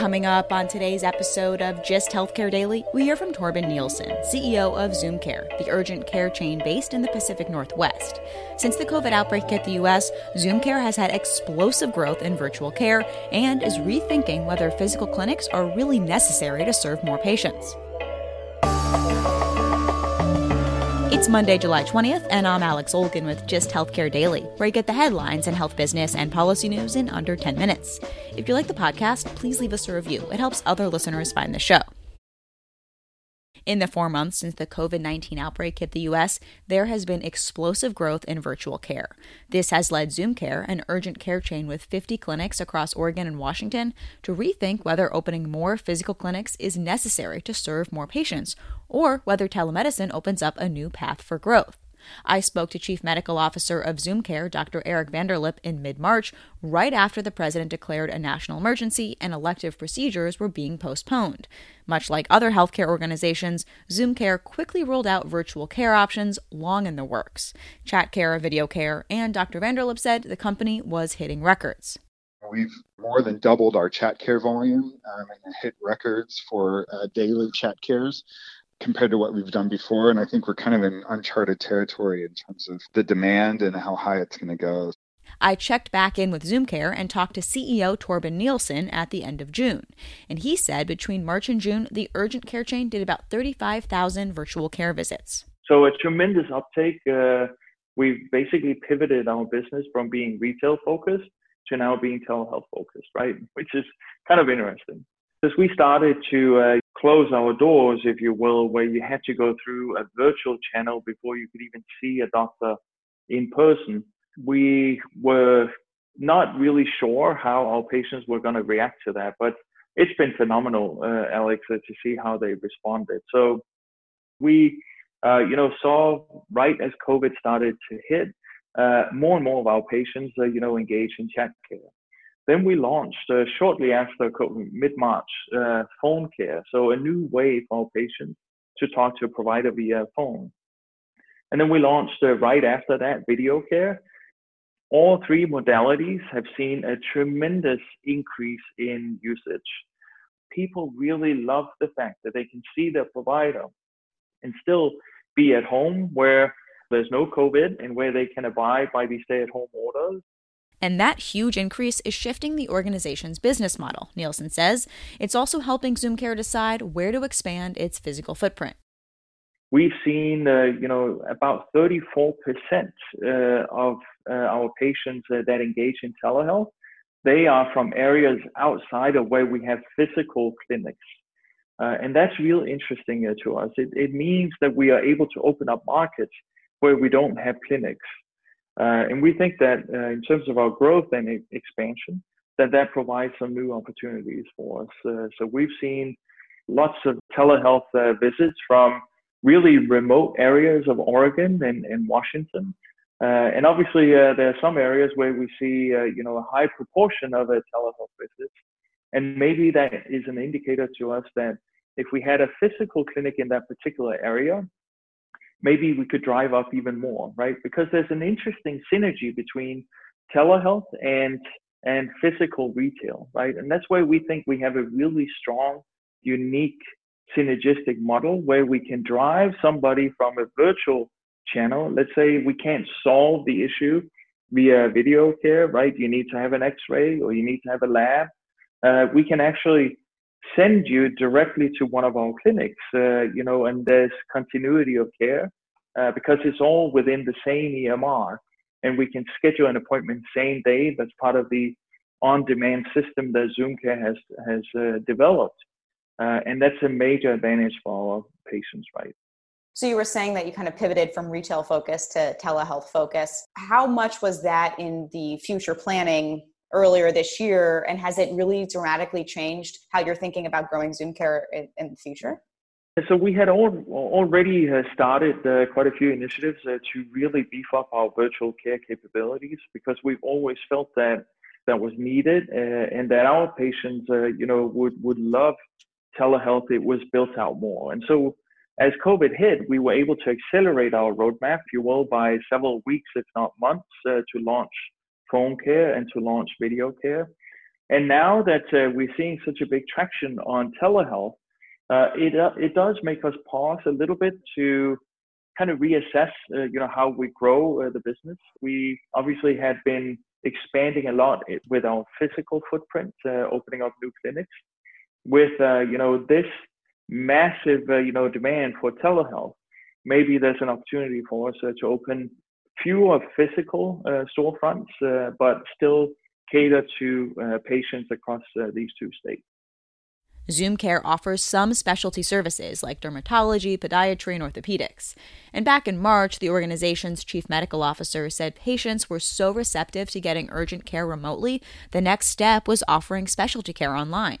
Coming up on today's episode of Just Healthcare Daily, we hear from Torben Nielsen, CEO of ZoomCare, the urgent care chain based in the Pacific Northwest. Since the COVID outbreak hit the U.S., ZoomCare has had explosive growth in virtual care and is rethinking whether physical clinics are really necessary to serve more patients. It's Monday, July 20th, and I'm Alex Olgin with Just Healthcare Daily, where you get the headlines and health business and policy news in under 10 minutes. If you like the podcast, please leave us a review. It helps other listeners find the show. In the four months since the COVID 19 outbreak hit the U.S., there has been explosive growth in virtual care. This has led ZoomCare, an urgent care chain with 50 clinics across Oregon and Washington, to rethink whether opening more physical clinics is necessary to serve more patients, or whether telemedicine opens up a new path for growth. I spoke to Chief Medical Officer of ZoomCare, Dr. Eric Vanderlip, in mid March, right after the president declared a national emergency and elective procedures were being postponed. Much like other healthcare organizations, ZoomCare quickly rolled out virtual care options long in the works. Chat care, video care, and Dr. Vanderlip said the company was hitting records. We've more than doubled our chat care volume um, and hit records for uh, daily chat cares compared to what we've done before. And I think we're kind of in uncharted territory in terms of the demand and how high it's going to go. I checked back in with ZoomCare and talked to CEO Torben Nielsen at the end of June. And he said between March and June, the urgent care chain did about 35,000 virtual care visits. So, a tremendous uptake. Uh, we've basically pivoted our business from being retail focused to now being telehealth focused, right? Which is kind of interesting. As we started to uh, close our doors, if you will, where you had to go through a virtual channel before you could even see a doctor in person, we were not really sure how our patients were going to react to that. But it's been phenomenal, uh, Alex, uh, to see how they responded. So we, uh, you know, saw right as COVID started to hit, uh, more and more of our patients, uh, you know, engage in chat care. Then we launched uh, shortly after mid March uh, phone care, so a new way for our patients to talk to a provider via phone. And then we launched uh, right after that video care. All three modalities have seen a tremendous increase in usage. People really love the fact that they can see their provider and still be at home where there's no COVID and where they can abide by these stay at home orders and that huge increase is shifting the organization's business model, Nielsen says. It's also helping ZoomCare decide where to expand its physical footprint. We've seen, uh, you know, about 34% uh, of uh, our patients that engage in telehealth, they are from areas outside of where we have physical clinics. Uh, and that's real interesting uh, to us. It, it means that we are able to open up markets where we don't have clinics. Uh, and we think that uh, in terms of our growth and expansion, that that provides some new opportunities for us. Uh, so we've seen lots of telehealth uh, visits from really remote areas of Oregon and, and Washington. Uh, and obviously, uh, there are some areas where we see, you know, a high proportion of a telehealth visits. And maybe that is an indicator to us that if we had a physical clinic in that particular area, maybe we could drive up even more, right? Because there's an interesting synergy between telehealth and and physical retail, right? And that's where we think we have a really strong, unique, synergistic model where we can drive somebody from a virtual channel. Let's say we can't solve the issue via video care, right? You need to have an X-ray or you need to have a lab. Uh, we can actually send you directly to one of our clinics, uh, you know, and there's continuity of care uh, because it's all within the same EMR, and we can schedule an appointment same day. That's part of the on-demand system that ZoomCare has has uh, developed, uh, and that's a major advantage for our patients, right? So you were saying that you kind of pivoted from retail focus to telehealth focus. How much was that in the future planning earlier this year, and has it really dramatically changed how you're thinking about growing ZoomCare in, in the future? So we had already uh, started uh, quite a few initiatives uh, to really beef up our virtual care capabilities because we've always felt that that was needed and that our patients, you know, would would love telehealth. It was built out more, and so as COVID hit, we were able to accelerate our roadmap, if you will, by several weeks, if not months, to launch phone care and to launch video care. And now that uh, we're seeing such a big traction on telehealth, uh, it uh, it does make us pause a little bit to kind of reassess, uh, you know, how we grow uh, the business. We obviously had been expanding a lot with our physical footprint, uh, opening up new clinics. With you know this massive you know demand for telehealth, maybe there's an opportunity for us to open fewer physical uh, storefronts, uh, but still cater to uh, patients across these two states. ZoomCare offers some specialty services like dermatology, podiatry, and orthopedics. And back in March, the organization's chief medical officer said patients were so receptive to getting urgent care remotely, the next step was offering specialty care online.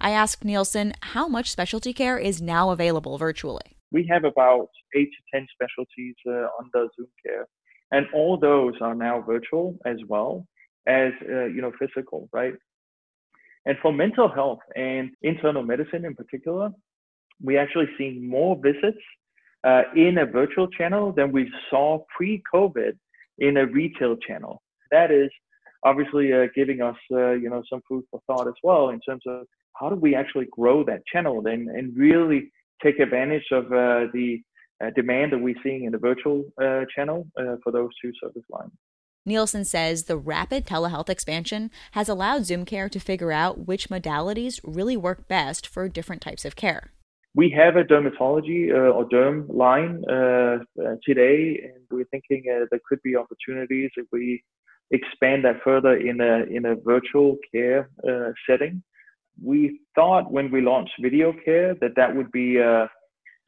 I asked Nielsen how much specialty care is now available virtually. We have about eight to 10 specialties uh, under ZoomCare. And all those are now virtual as well as, uh, you know, physical, right? And for mental health and internal medicine in particular, we actually see more visits uh, in a virtual channel than we saw pre-COVID in a retail channel. That is obviously uh, giving us, uh, you know, some food for thought as well in terms of how do we actually grow that channel then and really take advantage of uh, the demand that we're seeing in the virtual uh, channel uh, for those two service lines. Nielsen says the rapid telehealth expansion has allowed ZoomCare to figure out which modalities really work best for different types of care. We have a dermatology uh, or derm line uh, uh, today, and we're thinking there could be opportunities if we expand that further in a in a virtual care setting. We thought when we launched video care that that would be a,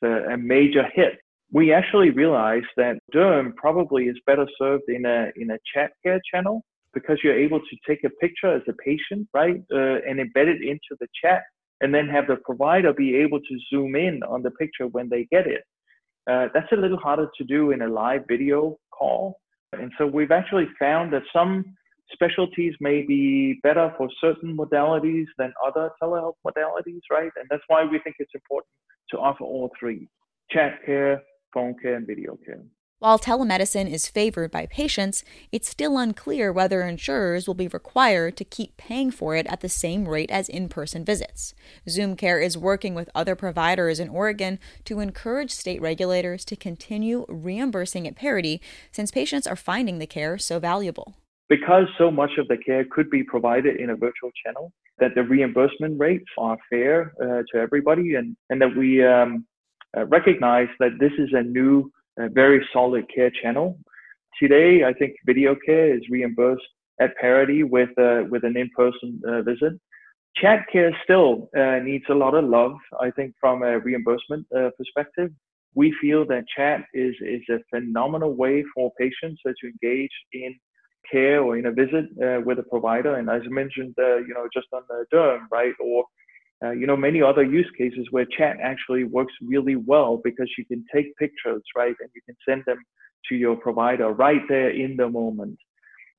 a major hit we actually realized that derm probably is better served in a in a chat care channel because you're able to take a picture as a patient, right, uh, and embed it into the chat, and then have the provider be able to zoom in on the picture when they get it. Uh, that's a little harder to do in a live video call, and so we've actually found that some specialties may be better for certain modalities than other telehealth modalities, right? And that's why we think it's important to offer all three: chat care, phone care and video care. While telemedicine is favored by patients, it's still unclear whether insurers will be required to keep paying for it at the same rate as in person visits. ZoomCare is working with other providers in Oregon to encourage state regulators to continue reimbursing at parity since patients are finding the care so valuable. Because so much of the care could be provided in a virtual channel, that the reimbursement rates are fair uh, to everybody and, and that we um, uh, recognize that this is a new, uh, very solid care channel. Today, I think video care is reimbursed at parity with uh, with an in-person uh, visit. Chat care still uh, needs a lot of love, I think, from a reimbursement perspective. We feel that chat is is a phenomenal way for patients to engage in care or in a visit with a provider. And as I mentioned, you know, just on the derm, right, or uh, you know, many other use cases where chat actually works really well because you can take pictures, right, and you can send them to your provider right there in the moment.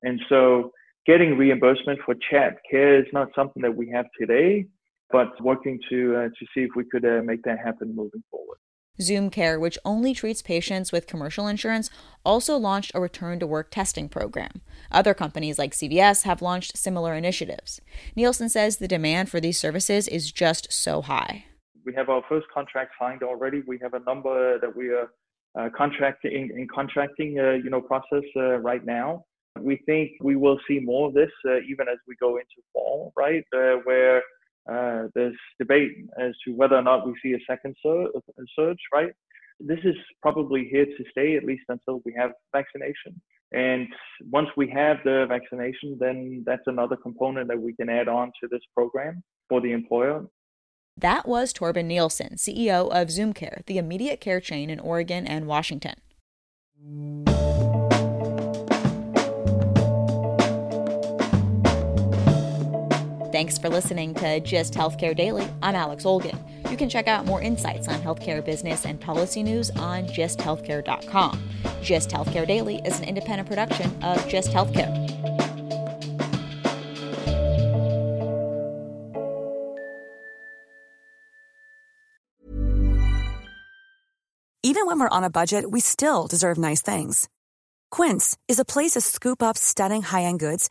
And so getting reimbursement for chat care is not something that we have today, but working to, uh, to see if we could uh, make that happen moving forward. ZoomCare, which only treats patients with commercial insurance, also launched a return to work testing program. Other companies like CVS have launched similar initiatives. Nielsen says the demand for these services is just so high. We have our first contract signed already. We have a number that we are uh, contracting in contracting uh, you know process uh, right now. We think we will see more of this uh, even as we go into fall, right? Uh, where uh, there's debate as to whether or not we see a second sur- surge, right? This is probably here to stay at least until we have vaccination. And once we have the vaccination, then that's another component that we can add on to this program for the employer. That was Torben Nielsen, CEO of ZoomCare, the immediate care chain in Oregon and Washington. Thanks for listening to Just Healthcare Daily. I'm Alex Olgin. You can check out more insights on healthcare business and policy news on justhealthcare.com. Just Healthcare Daily is an independent production of Just Healthcare. Even when we're on a budget, we still deserve nice things. Quince is a place to scoop up stunning high end goods